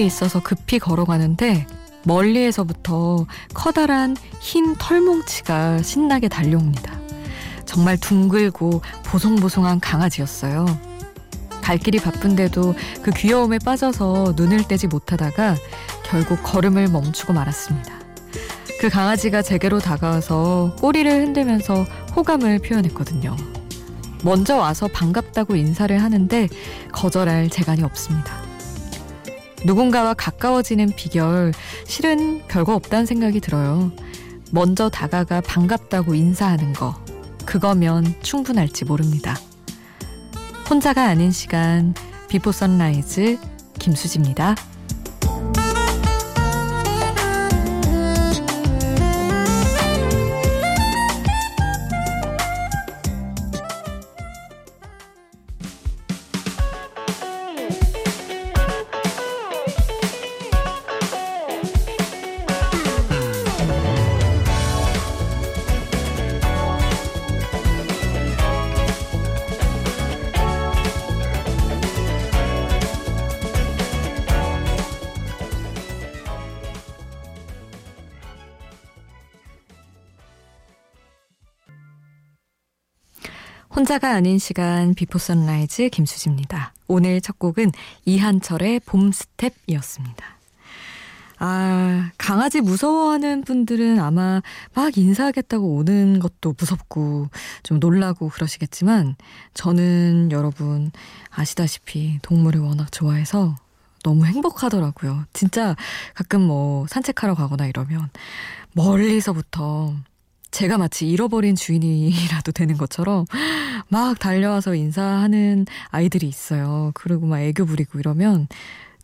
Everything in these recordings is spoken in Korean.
일이 있어서 급히 걸어가는데 멀리에서부터 커다란 흰 털뭉치가 신나게 달려옵니다. 정말 둥글고 보송보송한 강아지였어요. 갈 길이 바쁜데도 그 귀여움에 빠져서 눈을 떼지 못하다가 결국 걸음을 멈추고 말았습니다. 그 강아지가 제게로 다가와서 꼬리를 흔들면서 호감을 표현했거든요. 먼저 와서 반갑다고 인사를 하는데 거절할 재간이 없습니다. 누군가와 가까워지는 비결, 실은 별거 없다는 생각이 들어요. 먼저 다가가 반갑다고 인사하는 거, 그거면 충분할지 모릅니다. 혼자가 아닌 시간, Before Sunrise, 김수지입니다. 혼자가 아닌 시간 Before Sunrise 김수지입니다. 오늘 첫 곡은 이한철의 봄 스텝이었습니다. 아, 강아지 무서워하는 분들은 아마 막 인사하겠다고 오는 것도 무섭고 좀 놀라고 그러시겠지만 저는 여러분 아시다시피 동물을 워낙 좋아해서 너무 행복하더라고요. 진짜 가끔 뭐 산책하러 가거나 이러면 멀리서부터 제가 마치 잃어버린 주인이라도 되는 것처럼 막 달려와서 인사하는 아이들이 있어요. 그리고 막 애교 부리고 이러면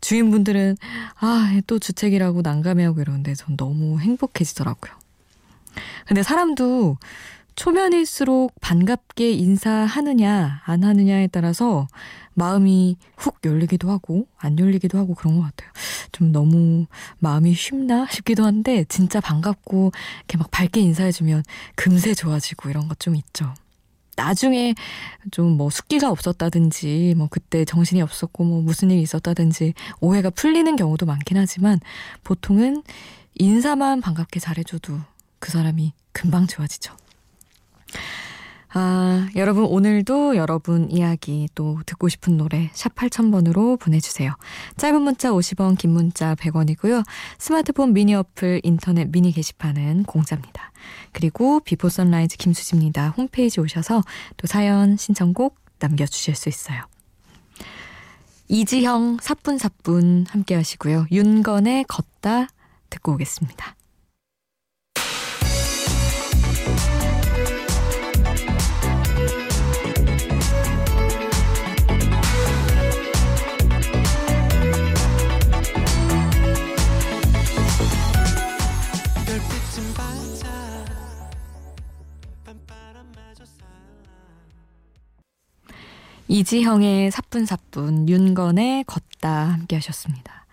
주인분들은 아, 또 주책이라고 난감해하고 이러는데 전 너무 행복해지더라고요. 근데 사람도 초면일수록 반갑게 인사하느냐, 안 하느냐에 따라서 마음이 훅 열리기도 하고, 안 열리기도 하고 그런 것 같아요. 좀 너무 마음이 쉽나 싶기도 한데, 진짜 반갑고, 이렇게 막 밝게 인사해주면 금세 좋아지고 이런 것 좀 있죠. 나중에 좀 뭐 숙기가 없었다든지, 뭐 그때 정신이 없었고, 뭐 무슨 일이 있었다든지, 오해가 풀리는 경우도 많긴 하지만, 보통은 인사만 반갑게 잘해줘도 그 사람이 금방 좋아지죠. 아, 여러분 오늘도 여러분 이야기 또 듣고 싶은 노래 샵 8000번으로 보내주세요. 짧은 문자 50원, 긴 문자 100원이고요. 스마트폰 미니 어플, 인터넷 미니 게시판은 공짜입니다. 그리고 Before Sunrise 김수지입니다. 홈페이지 오셔서 또 사연, 신청곡 남겨주실 수 있어요. 이지형 사뿐사뿐 함께 하시고요. 윤건의 걷다 듣고 오겠습니다. 이지형의 사뿐사뿐, 윤건의 걷다 함께 하셨습니다.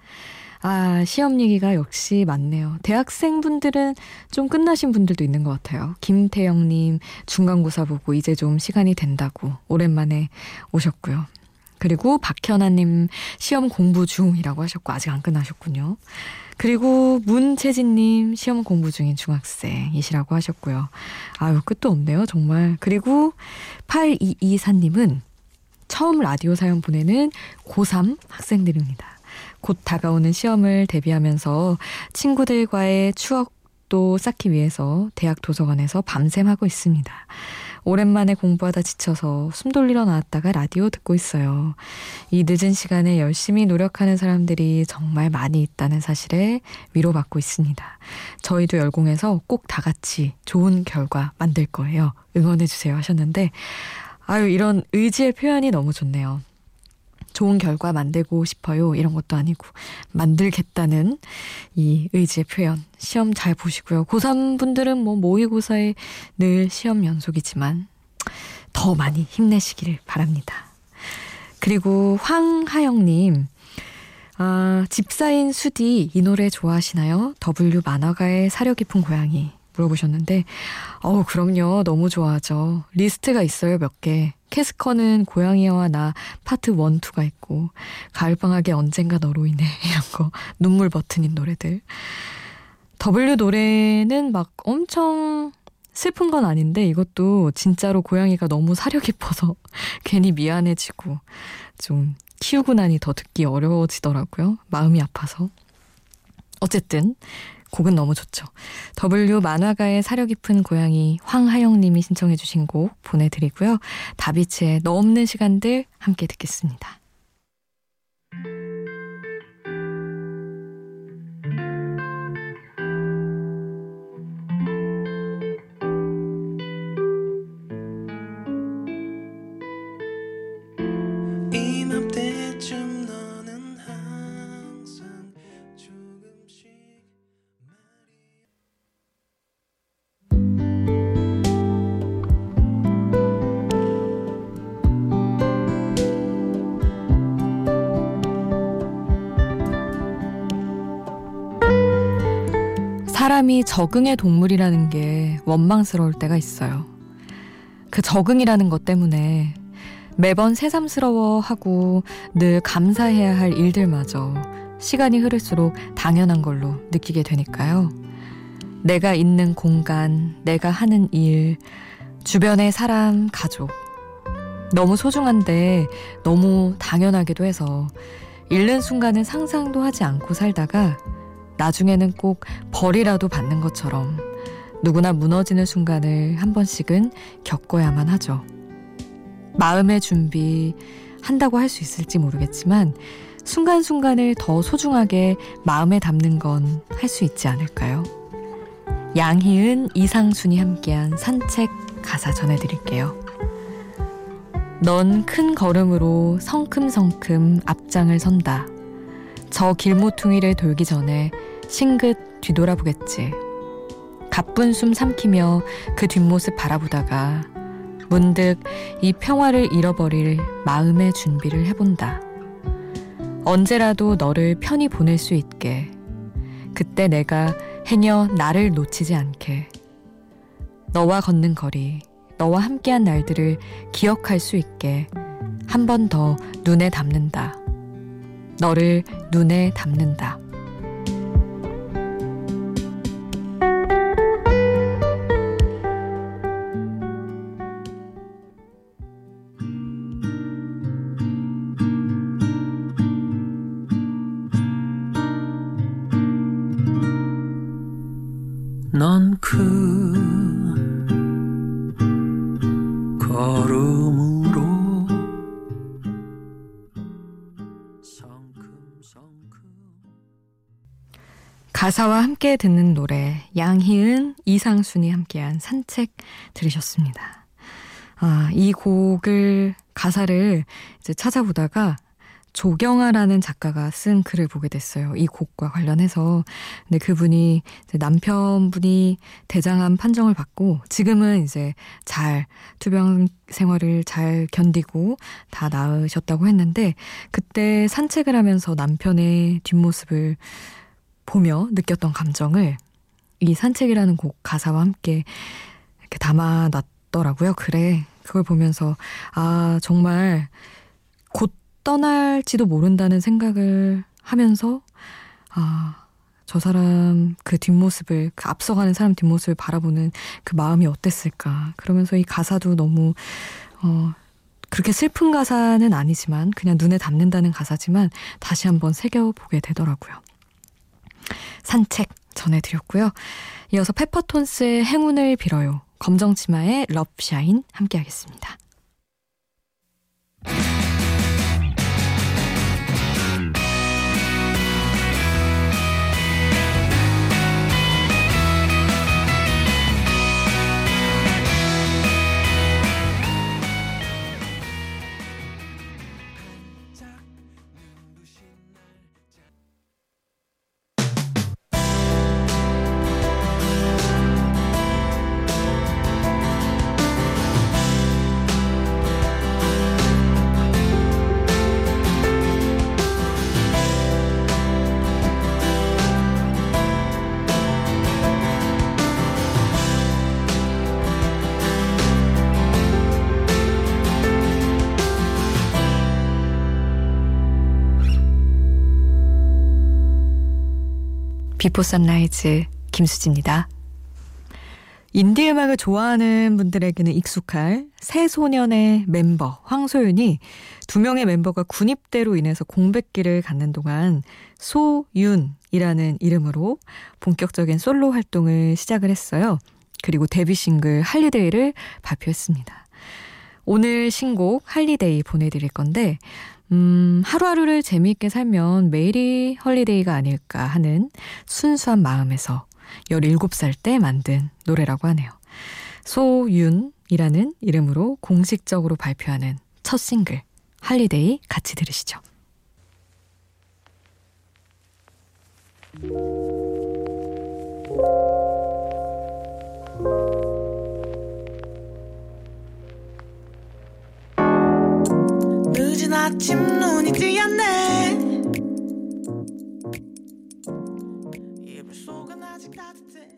아, 시험 얘기가 역시 많네요. 대학생분들은 좀 끝나신 분들도 있는 것 같아요. 김태영님, 중간고사 보고 이제 좀 시간이 된다고 오랜만에 오셨고요. 그리고 박현아님, 시험 공부 중이라고 하셨고, 아직 안 끝나셨군요. 그리고 문채진님, 시험 공부 중인 중학생이시라고 하셨고요. 아유, 끝도 없네요, 정말. 그리고 8224님은 처음 라디오 사연 보내는 고3 학생들입니다. 곧 다가오는 시험을 대비하면서 친구들과의 추억도 쌓기 위해서 대학 도서관에서 밤샘 하고 있습니다. 오랜만에 공부하다 지쳐서 숨 돌리러 나왔다가 라디오 듣고 있어요. 이 늦은 시간에 열심히 노력하는 사람들이 정말 많이 있다는 사실에 위로받고 있습니다. 저희도 열공해서 꼭 다 같이 좋은 결과 만들 거예요. 응원해주세요 하셨는데, 아유, 이런 의지의 표현이 너무 좋네요. 좋은 결과 만들고 싶어요. 이런 것도 아니고, 만들겠다는 이 의지의 표현. 시험 잘 보시고요. 고3 분들은 뭐 모의고사에 늘 시험 연속이지만, 더 많이 힘내시기를 바랍니다. 그리고 황하영님, 아, 집사인 수디 이 노래 좋아하시나요? W 만화가의 사려 깊은 고양이. 물어보셨는데, 어우, 그럼요. 너무 좋아하죠. 리스트가 있어요, 몇 개. 캐스커는 고양이와 나 파트 1, 2가 있고 가을방학에 언젠가 너로 인해 이런 거 눈물 버튼인 노래들. W 노래는 막 엄청 슬픈 건 아닌데 이것도 진짜로 고양이가 너무 사려 깊어서 괜히 미안해지고 좀 키우고 나니 더 듣기 어려워지더라고요. 마음이 아파서. 어쨌든 곡은 너무 좋죠. W 만화가의 사려 깊은 고양이 황하영 님이 신청해 주신 곡 보내드리고요. 다비치의 너 없는 시간들 함께 듣겠습니다. 사람이 적응의 동물이라는 게 원망스러울 때가 있어요. 그 적응이라는 것 때문에 매번 새삼스러워하고 늘 감사해야 할 일들마저 시간이 흐를수록 당연한 걸로 느끼게 되니까요. 내가 있는 공간, 내가 하는 일, 주변의 사람, 가족. 너무 소중한데 너무 당연하기도 해서 잃는 순간은 상상도 하지 않고 살다가 나중에는 꼭 벌이라도 받는 것처럼 누구나 무너지는 순간을 한 번씩은 겪어야만 하죠. 마음의 준비 한다고 할 수 있을지 모르겠지만 순간순간을 더 소중하게 마음에 담는 건 할 수 있지 않을까요? 양희은, 이상순이 함께한 산책 가사 전해드릴게요. 넌 큰 걸음으로 성큼성큼 앞장을 선다. 저 길모퉁이를 돌기 전에 싱긋 뒤돌아보겠지. 가쁜 숨 삼키며 그 뒷모습 바라보다가 문득 이 평화를 잃어버릴 마음의 준비를 해본다. 언제라도 너를 편히 보낼 수 있게. 그때 내가 행여 나를 놓치지 않게. 너와 걷는 거리, 너와 함께한 날들을 기억할 수 있게 한 번 더 눈에 담는다. 너를 눈에 담는다. 가사와 함께 듣는 노래 양희은, 이상순이 함께한 산책 들으셨습니다. 아, 이 곡을 가사를 이제 찾아보다가 조경아라는 작가가 쓴 글을 보게 됐어요. 이 곡과 관련해서. 근데 그분이 남편분이 대장암 판정을 받고 지금은 이제 잘 투병 생활을 잘 견디고 다 나으셨다고 했는데 그때 산책을 하면서 남편의 뒷모습을 보며 느꼈던 감정을 이 산책이라는 곡 가사와 함께 이렇게 담아 놨더라고요. 그래. 그걸 보면서 아, 정말 곧 떠날지도 모른다는 생각을 하면서 아, 저 사람 그 뒷모습을 그 앞서가는 사람 뒷모습을 바라보는 그 마음이 어땠을까. 그러면서 이 가사도 너무 어 그렇게 슬픈 가사는 아니지만 그냥 눈에 담는다는 가사지만 다시 한번 새겨보게 되더라고요. 산책 전해드렸고요. 이어서 페퍼톤스의 행운을 빌어요. 검정치마의 럽샤인 함께 하겠습니다. Before Sunrise 김수지입니다. 인디 음악을 좋아하는 분들에게는 익숙할 새소년의 멤버 황소윤이 두 명의 멤버가 군입대로 인해서 공백기를 갖는 동안 소윤이라는 이름으로 본격적인 솔로 활동을 시작을 했어요. 그리고 데뷔 싱글 Holiday를 발표했습니다. 오늘 신곡 Holiday 보내드릴 건데 음, 하루하루를 재미있게 살면 매일이 holiday가 아닐까 하는 순수한 마음에서 17살 때 만든 노래라고 하네요. 소윤이라는 이름으로 공식적으로 발표하는 첫 싱글, Holiday 같이 들으시죠. 아침 눈이 뜨였네 이불 속은 아직 따뜻해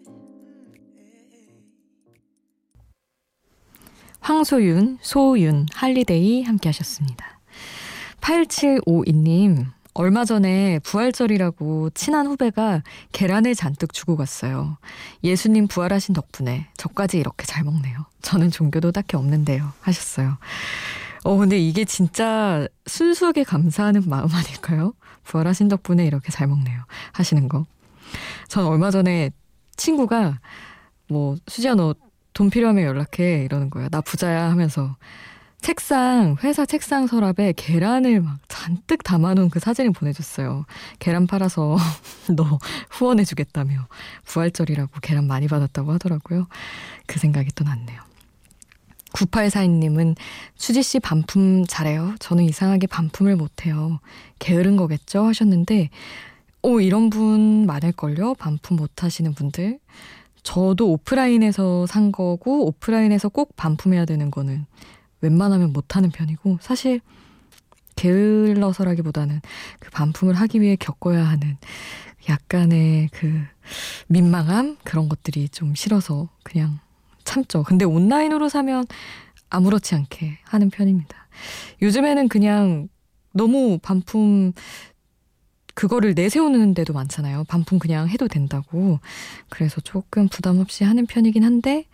황소윤, 소윤, Holiday 함께 하셨습니다. 8752님, 얼마 전에 부활절이라고 친한 후배가 계란을 잔뜩 주고 갔어요. 예수님 부활하신 덕분에 저까지 이렇게 잘 먹네요. 저는 종교도 딱히 없는데요. 하셨어요. 어, 근데 이게 진짜 순수하게 감사하는 마음 아닐까요? 부활하신 덕분에 이렇게 잘 먹네요. 하시는 거. 전 얼마 전에 친구가 뭐, 수지야 너 돈 필요하면 연락해. 이러는 거예요. 나 부자야 하면서. 책상, 회사 책상 서랍에 계란을 막 잔뜩 담아놓은 그 사진을 보내줬어요. 계란 팔아서 너 후원해주겠다며. 부활절이라고 계란 많이 받았다고 하더라고요. 그 생각이 또 났네요. 9842님은 수지 씨 반품 잘해요. 저는 이상하게 반품을 못해요. 게으른 거겠죠? 하셨는데, 오, 이런 분 많을걸요? 반품 못 하시는 분들. 저도 오프라인에서 산 거고, 오프라인에서 꼭 반품해야 되는 거는 웬만하면 못 하는 편이고, 사실, 게을러서라기보다는 그 반품을 하기 위해 겪어야 하는 약간의 그 민망함? 그런 것들이 좀 싫어서 그냥 참죠. 근데 온라인으로 사면 아무렇지 않게 하는 편입니다. 요즘에는 그냥 너무 반품 그거를 내세우는 데도 많잖아요. 반품 그냥 해도 된다고. 그래서 조금 부담 없이 하는 편이긴 한데,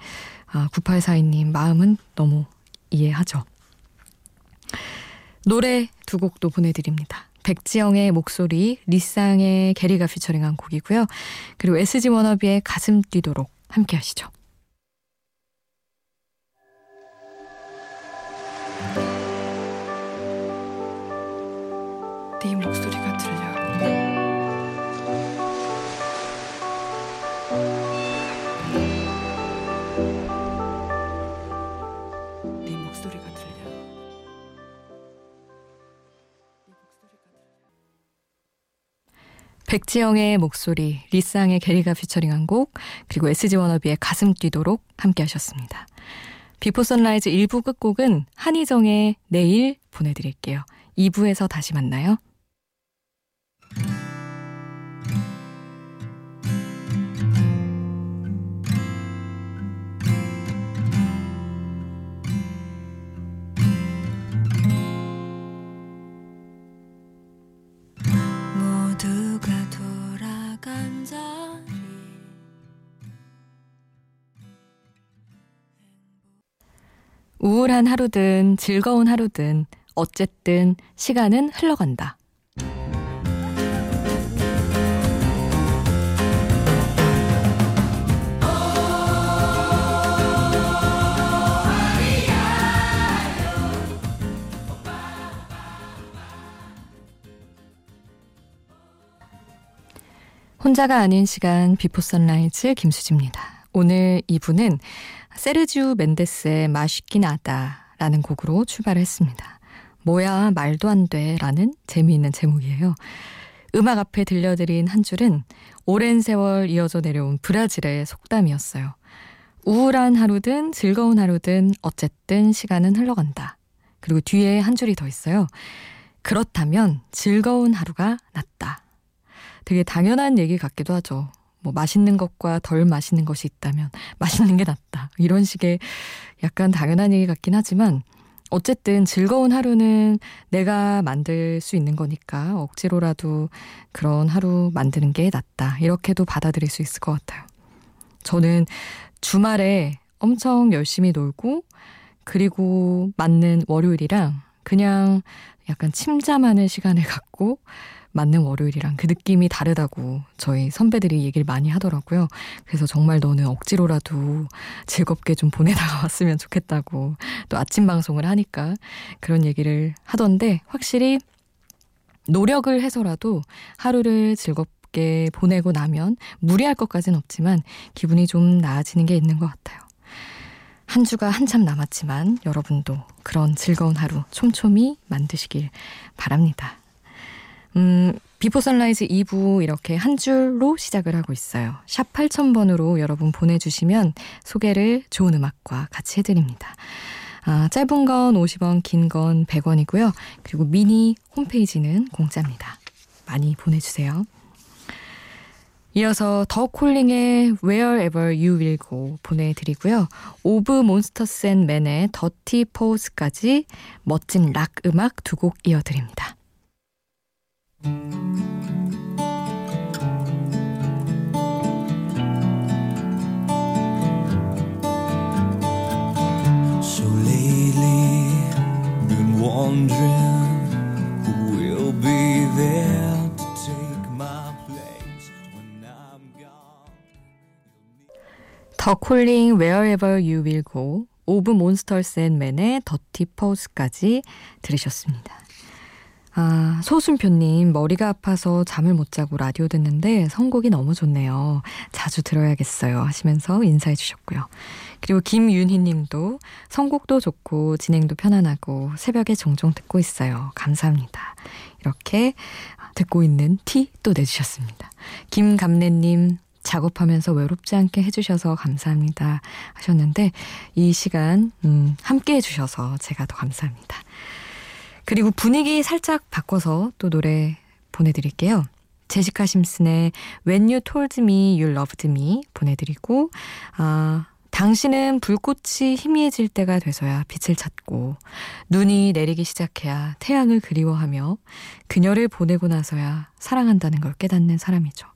아, 9842님 마음은 너무 이해하죠. 노래 두 곡도 보내드립니다. 백지영의 목소리, 리쌍의 게리가 피처링한 곡이고요. 그리고 SG 워너비의 가슴 뛰도록 함께 하시죠. 백지영의 목소리, 리쌍의 게리가 피처링한 곡, 그리고 SG 워너비의 가슴 뛰도록 함께 하셨습니다. Before Sunrise 1부 끝곡은 한희정의 내일 보내드릴게요. 2부에서 다시 만나요. 우울한 하루든 즐거운 하루든 어쨌든 시간은 흘러간다. 혼자가 아닌 시간 Before Sunrise 김수지입니다. 오늘 2부는 세르지우 멘데스의 마시긴 하다라는 곡으로 출발했습니다. 뭐야 말도 안 돼라는 재미있는 제목이에요. 음악 앞에 들려드린 한 줄은 오랜 세월 이어져 내려온 브라질의 속담이었어요. 우울한 하루든 즐거운 하루든 어쨌든 시간은 흘러간다. 그리고 뒤에 한 줄이 더 있어요. 그렇다면 즐거운 하루가 낫다. 되게 당연한 얘기 같기도 하죠. 뭐 맛있는 것과 덜 맛있는 것이 있다면 맛있는 게 낫다. 이런 식의 약간 당연한 얘기 같긴 하지만 어쨌든 즐거운 하루는 내가 만들 수 있는 거니까 억지로라도 그런 하루 만드는 게 낫다. 이렇게도 받아들일 수 있을 것 같아요. 저는 주말에 엄청 열심히 놀고 그리고 맞는 월요일이랑 그냥 약간 침잠하는 시간을 갖고 맞는 월요일이랑 그 느낌이 다르다고 저희 선배들이 얘기를 많이 하더라고요. 그래서 정말 너는 억지로라도 즐겁게 좀 보내다가 왔으면 좋겠다고 또 아침 방송을 하니까 그런 얘기를 하던데 확실히 노력을 해서라도 하루를 즐겁게 보내고 나면 무리할 것까지는 없지만 기분이 좀 나아지는 게 있는 것 같아요. 한 주가 한참 남았지만 여러분도 그런 즐거운 하루 촘촘히 만드시길 바랍니다. 음, Before Sunrise 2부 이렇게 한 줄로 시작을 하고 있어요. 샵 8000번으로 여러분 보내주시면 소개를 좋은 음악과 같이 해드립니다. 아, 짧은 건 50원, 긴 건 100원이고요. 그리고 미니 홈페이지는 공짜입니다. 많이 보내주세요. 이어서 The Calling의 Wherever You Will Go 보내드리고요. Of Monsters and Men의 Dirty Paws까지 멋진 락 음악 두 곡 이어드립니다. 더 콜링 Wherever You Will Go 오브 몬스터스 앤 맨의 더티 포스까지 들으셨습니다. 아, 소순표님, 머리가 아파서 잠을 못 자고 라디오 듣는데 선곡이 너무 좋네요. 자주 들어야겠어요. 하시면서 인사해 주셨고요. 그리고 김윤희 님도 선곡도 좋고 진행도 편안하고 새벽에 종종 듣고 있어요. 감사합니다. 이렇게 듣고 있는 티 또 내주셨습니다. 김감래님, 작업하면서 외롭지 않게 해주셔서 감사합니다. 하셨는데, 이 시간, 음, 함께 해주셔서 제가 더 감사합니다. 그리고 분위기 살짝 바꿔서 또 노래 보내드릴게요. 제시카 심슨의 When You Told Me You Loved Me 보내드리고 아 당신은 불꽃이 희미해질 때가 돼서야 빛을 찾고 눈이 내리기 시작해야 태양을 그리워하며 그녀를 보내고 나서야 사랑한다는 걸 깨닫는 사람이죠.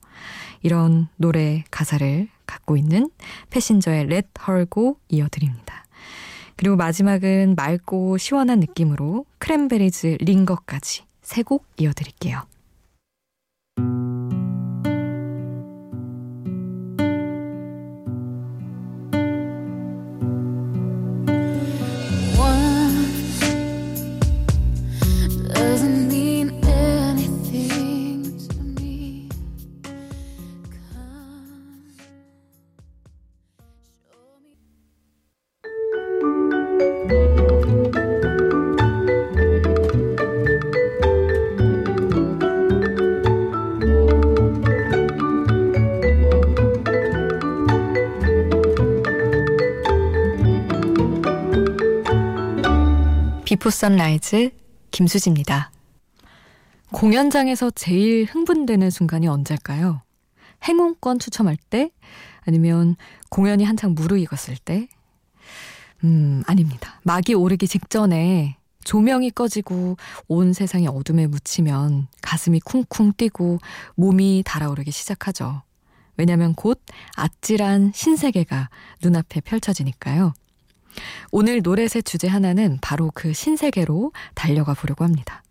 이런 노래 가사를 갖고 있는 Passenger의 Let Her Go 이어드립니다. 그리고 마지막은 맑고 시원한 느낌으로 Cranberries Linger까지 세 곡 이어드릴게요. Before Sunrise 김수지입니다. 공연장에서 제일 흥분되는 순간이 언제일까요? 행운권 추첨할 때? 아니면 공연이 한창 무르익었을 때? 음, 아닙니다. 막이 오르기 직전에 조명이 꺼지고 온 세상이 어둠에 묻히면 가슴이 쿵쿵 뛰고 몸이 달아오르기 시작하죠. 왜냐면 곧 아찔한 신세계가 눈앞에 펼쳐지니까요. 오늘 노래새 주제 하나는 바로 그 신세계로 달려가 보려고 합니다.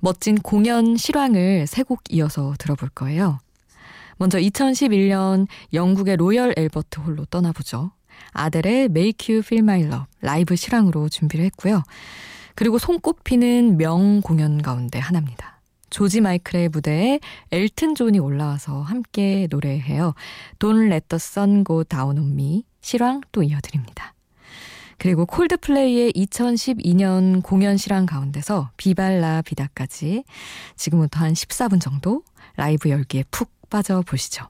멋진 공연 실황을 세 곡 이어서 들어볼 거예요. 먼저 2011년 영국의 로열 앨버트 홀로 떠나보죠. 아델의 Make You Feel My Love 라이브 실황으로 준비를 했고요. 그리고 손꼽히는 명 공연 가운데 하나입니다. 조지 마이클의 무대에 엘튼 존이 올라와서 함께 노래해요. Don't Let the Sun Go Down on Me 실황 또 이어드립니다. 그리고 콜드플레이의 2012년 공연 실황 가운데서 비발라 비다까지 지금부터 한 14분 정도 라이브 열기에 푹 빠져 보시죠.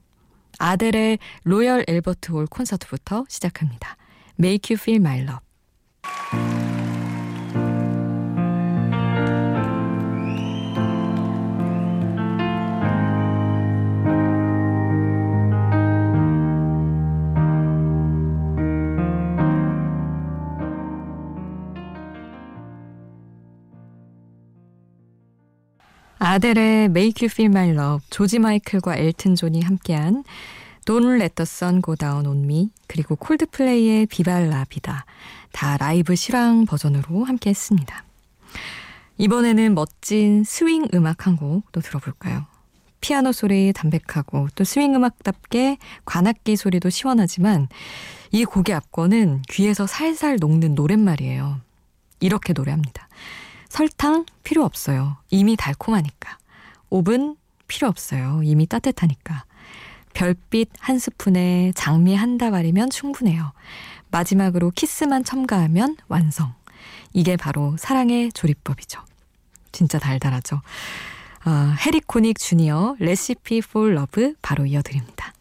아델의 로열 엘버트 홀 콘서트부터 시작합니다. Make You Feel My Love. 아델의 Make You Feel My Love, 조지 마이클과 엘튼 존이 함께한 Don't Let the Sun Go Down on Me, 그리고 콜드플레이의 Viva La Vida 다 라이브 실황 버전으로 함께 했습니다. 이번에는 멋진 스윙 음악 한 곡 또 들어볼까요? 피아노 소리 담백하고 또 스윙 음악답게 관악기 소리도 시원하지만 이 곡의 압권은 귀에서 살살 녹는 노랫말이에요. 이렇게 노래합니다. 설탕 필요 없어요. 이미 달콤하니까. 오븐 필요 없어요. 이미 따뜻하니까. 별빛 한 스푼에 장미 한 다발이면 충분해요. 마지막으로 키스만 첨가하면 완성. 이게 바로 사랑의 조리법이죠. 진짜 달달하죠. 아, 해리 코닉 주니어 Recipe for Love 바로 이어드립니다.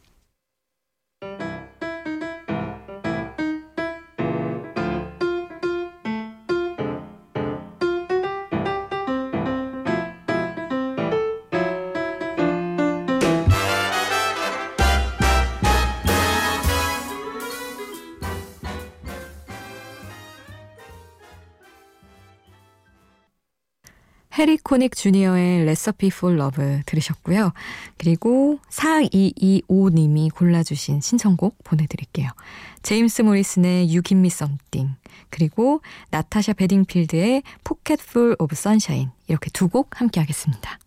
해리 코닉 주니어의 Recipe for Love 들으셨고요. 그리고 4225님이 골라주신 신청곡 보내드릴게요. 제임스 모리슨의 You Give Me Something 그리고 나타샤 베딩필드의 Sunshine 이렇게 두 곡 함께 하겠습니다.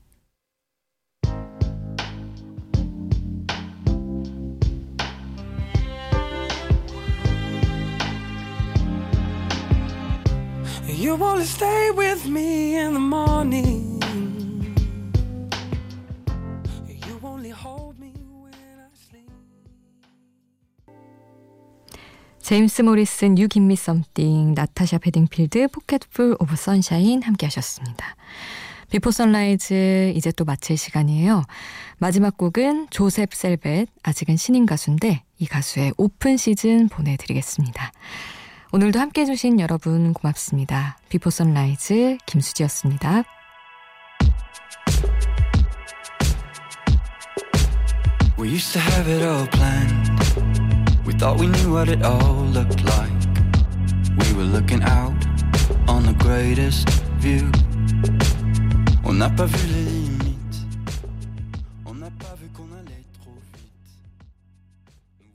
You wanna stay with me in the morning. You only hold me when I sleep. 제임스 모리슨 You Give Me Something, 나타샤 베딩필드 Pocketful of Sunshine 함께 하셨습니다. Before Sunrise 이제 또 마칠 시간이에요. 마지막 곡은 조셉 셀벳, 아직은 신인 가수인데 이 가수의 Open Season 보내드리겠습니다. 오늘도 함께 해주신 여러분 고맙습니다. 비포 선라이즈 김수지였습니다. We used to have it all planned. We thought we knew what it all looked like. We were looking out on the greatest view. On n'a pas vu les